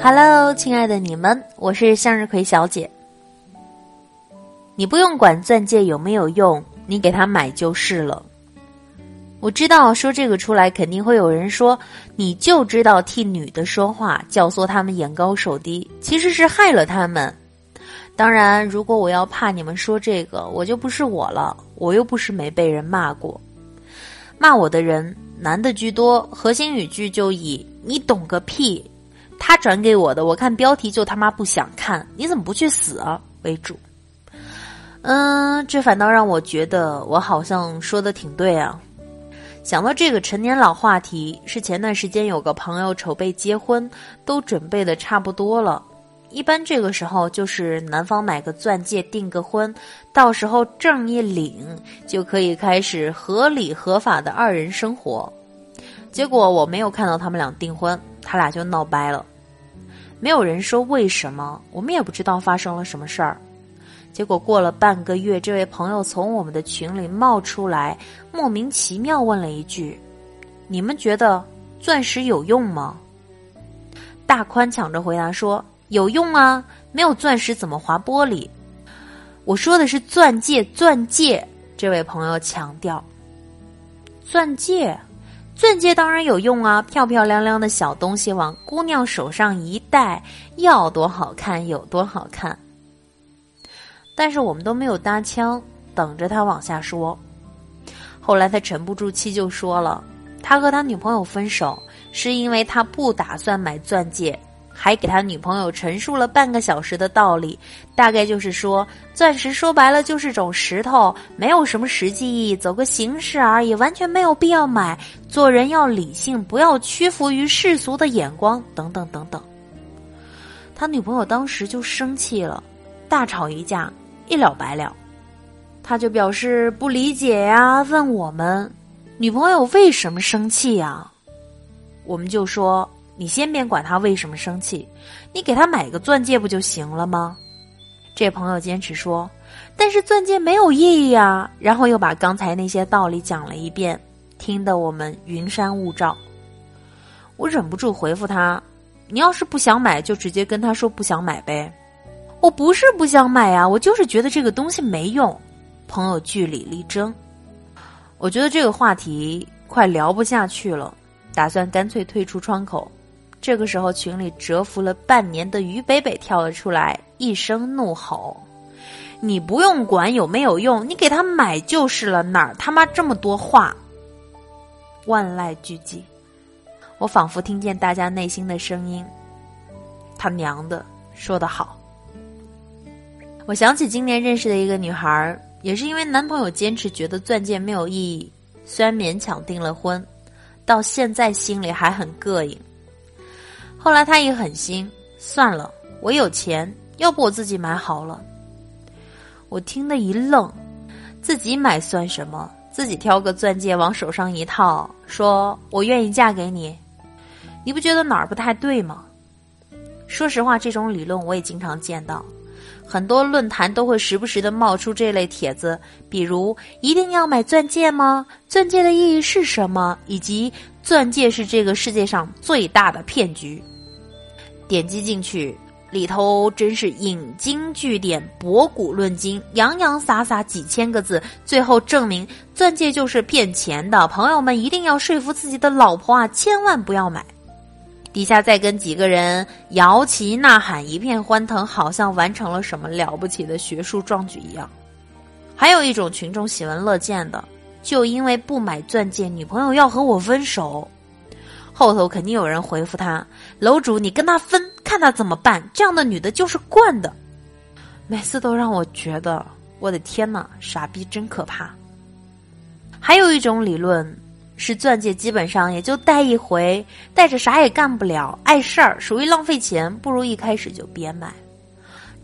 Hello，亲爱的你们，我是向日葵小姐。你不用管钻戒有没有用，你给他买就是了。我知道说这个出来，肯定会有人说，你就知道替女的说话，教唆他们眼高手低，其实是害了他们。当然，如果我要怕你们说这个，我就不是我了，我又不是没被人骂过。骂我的人，男的居多，核心语句就以“你懂个屁”，他转给我的，我看标题就他妈不想看，你怎么不去死啊为主。嗯，这反倒让我觉得我好像说的挺对啊。想到这个陈年老话题，是前段时间有个朋友筹备结婚，都准备的差不多了。一般这个时候就是男方买个钻戒订个婚，到时候证一领就可以开始合理合法的二人生活。结果我没有看到他们俩订婚，他俩就闹掰了。没有人说为什么，我们也不知道发生了什么事儿。结果过了半个月，这位朋友从我们的群里冒出来，莫名其妙问了一句：“你们觉得钻石有用吗？”大宽抢着回答说：“有用啊，没有钻石怎么划玻璃？”我说的是钻戒，钻戒。这位朋友强调：“钻戒，钻戒当然有用啊，漂漂亮亮的小东西往姑娘手上一戴，要多好看有多好看。”但是我们都没有搭腔，等着他往下说。后来他沉不住气，就说了：“他和他女朋友分手，是因为他不打算买钻戒，还给他女朋友陈述了半个小时的道理，大概就是说，钻石说白了就是种石头，没有什么实际意义，走个形式而已，完全没有必要买。做人要理性，不要屈服于世俗的眼光，等等等等。”他女朋友当时就生气了，大吵一架。一了百了，他就表示不理解呀，问我们女朋友为什么生气呀？我们就说你先别管他为什么生气，你给他买个钻戒不就行了吗？这朋友坚持说，但是钻戒没有意义啊，然后又把刚才那些道理讲了一遍，听得我们云山雾罩。我忍不住回复他：你要是不想买，就直接跟他说不想买呗。我不是不想买呀，我就是觉得这个东西没用。朋友据理力争，我觉得这个话题快聊不下去了，打算干脆退出窗口。这个时候，群里蛰伏了半年的于北北跳了出来，一声怒吼：“你不用管有没有用，你给他买就是了，哪儿他妈这么多话？”万籁俱寂，我仿佛听见大家内心的声音：“他娘的，说得好。”我想起今年认识的一个女孩，也是因为男朋友坚持觉得钻戒没有意义，虽然勉强订了婚，到现在心里还很膈应。后来他一狠心，算了，我有钱，要不我自己买好了。我听得一愣，自己买算什么？自己挑个钻戒往手上一套，说我愿意嫁给你，你不觉得哪儿不太对吗？说实话，这种理论我也经常见到。很多论坛都会时不时的冒出这类帖子，比如“一定要买钻戒吗？钻戒的意义是什么？”以及“钻戒是这个世界上最大的骗局。”点击进去，里头真是引经据典、博古论今，洋洋洒洒几千个字，最后证明钻戒就是骗钱的。朋友们一定要说服自己的老婆啊，千万不要买。底下再跟几个人摇旗呐喊，一片欢腾，好像完成了什么了不起的学术壮举一样。还有一种群众喜闻乐见的，就因为不买钻戒，女朋友要和我分手。后头肯定有人回复他：“楼主，你跟他分，看他怎么办。”这样的女的就是惯的，每次都让我觉得，我的天呐，傻逼真可怕。还有一种理论。是钻戒，基本上也就戴一回，戴着啥也干不了，碍事儿，属于浪费钱，不如一开始就别买。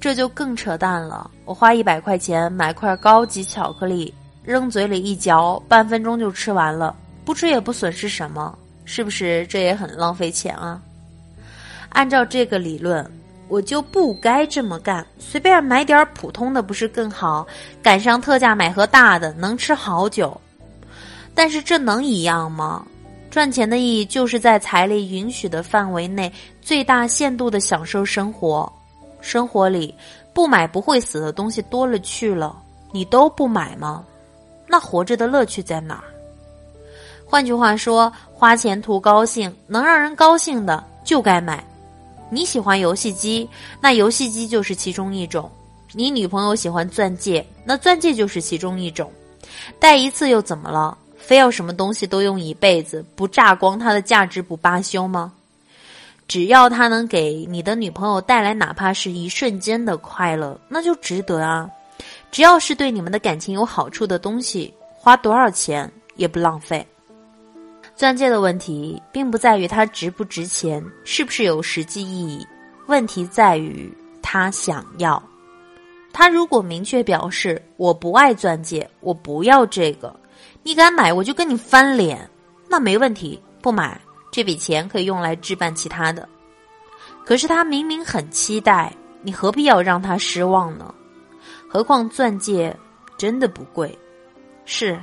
这就更扯淡了。我花一百块钱买块高级巧克力，扔嘴里一嚼，半分钟就吃完了，不吃也不损失什么，是不是？这也很浪费钱啊。按照这个理论，我就不该这么干，随便买点普通的不是更好？赶上特价买盒大的，能吃好久。但是这能一样吗？赚钱的意义就是在财力允许的范围内，最大限度的享受生活。生活里不买不会死的东西多了去了，你都不买吗？那活着的乐趣在哪儿？换句话说，花钱图高兴，能让人高兴的就该买。你喜欢游戏机，那游戏机就是其中一种；你女朋友喜欢钻戒，那钻戒就是其中一种。戴一次又怎么了？非要什么东西都用一辈子，不榨光它的价值不罢休吗？只要它能给你的女朋友带来哪怕是一瞬间的快乐，那就值得啊！只要是对你们的感情有好处的东西，花多少钱也不浪费。钻戒的问题并不在于它值不值钱，是不是有实际意义，问题在于他想要。他如果明确表示我不爱钻戒，我不要这个。你敢买，我就跟你翻脸，那没问题，不买，这笔钱可以用来置办其他的。可是他明明很期待，你何必要让他失望呢？何况钻戒真的不贵，是，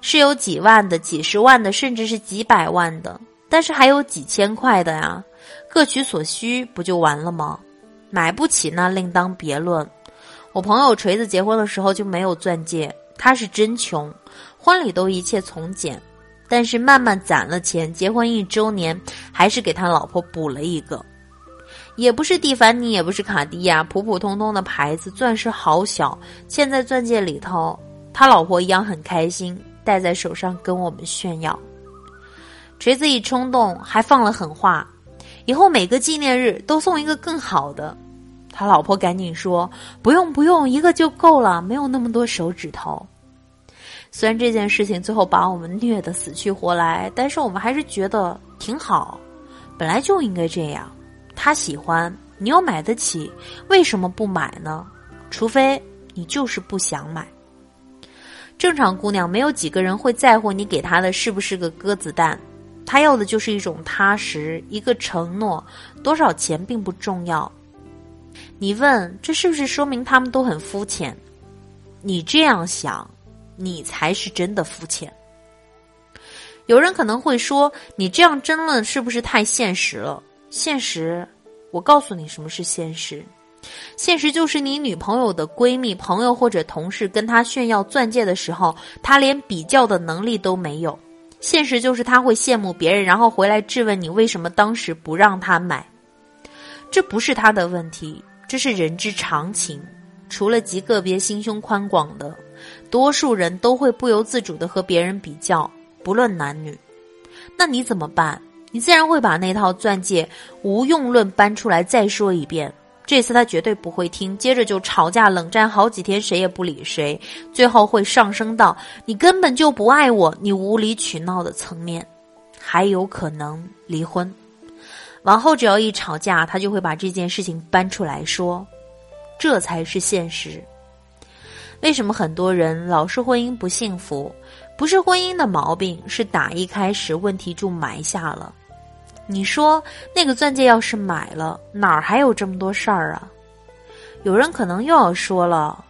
是有几万的、几十万的，甚至是几百万的，但是还有几千块的呀，各取所需不就完了吗？买不起那另当别论。我朋友锤子结婚的时候就没有钻戒，他是真穷。婚礼都一切从简，但是慢慢攒了钱，结婚一周年还是给他老婆补了一个，也不是蒂凡尼，也不是卡地亚，普普通通的牌子，钻石好小，嵌在钻戒里头，他老婆一样很开心，戴在手上跟我们炫耀。锤子一冲动还放了狠话，以后每个纪念日都送一个更好的。他老婆赶紧说：“不用不用，一个就够了，没有那么多手指头。”虽然这件事情最后把我们虐得死去活来，但是我们还是觉得挺好，本来就应该这样。他喜欢，你又买得起，为什么不买呢？除非你就是不想买。正常姑娘没有几个人会在乎你给她的是不是个鸽子蛋，她要的就是一种踏实，一个承诺。多少钱并不重要。你问这是不是说明他们都很肤浅？你这样想。你才是真的肤浅。有人可能会说，你这样争论是不是太现实了？现实，我告诉你什么是现实。现实就是你女朋友的闺蜜、朋友或者同事跟她炫耀钻戒的时候，她连比较的能力都没有。现实就是她会羡慕别人，然后回来质问你为什么当时不让她买。这不是她的问题，这是人之常情。除了极个别心胸宽广的。多数人都会不由自主的和别人比较，不论男女。那你怎么办？你自然会把那套钻戒无用论搬出来再说一遍。这次他绝对不会听，接着就吵架冷战好几天，谁也不理谁，最后会上升到你根本就不爱我，你无理取闹的层面，还有可能离婚。往后只要一吵架，他就会把这件事情搬出来说，这才是现实。为什么很多人老是婚姻不幸福？不是婚姻的毛病，是打一开始问题就埋下了。你说那个钻戒要是买了，哪儿还有这么多事儿啊？有人可能又要说了，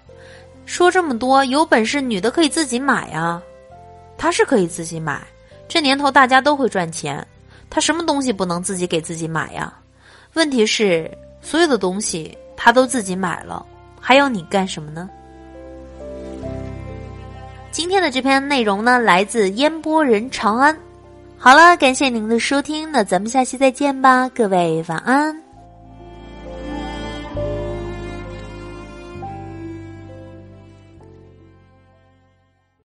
说这么多，有本事女的可以自己买啊。她是可以自己买，这年头大家都会赚钱，她什么东西不能自己给自己买呀？问题是所有的东西她都自己买了，还要你干什么呢？今天的这篇内容呢，来自烟波人长安。好了，感谢您的收听，那咱们下期再见吧，各位晚安。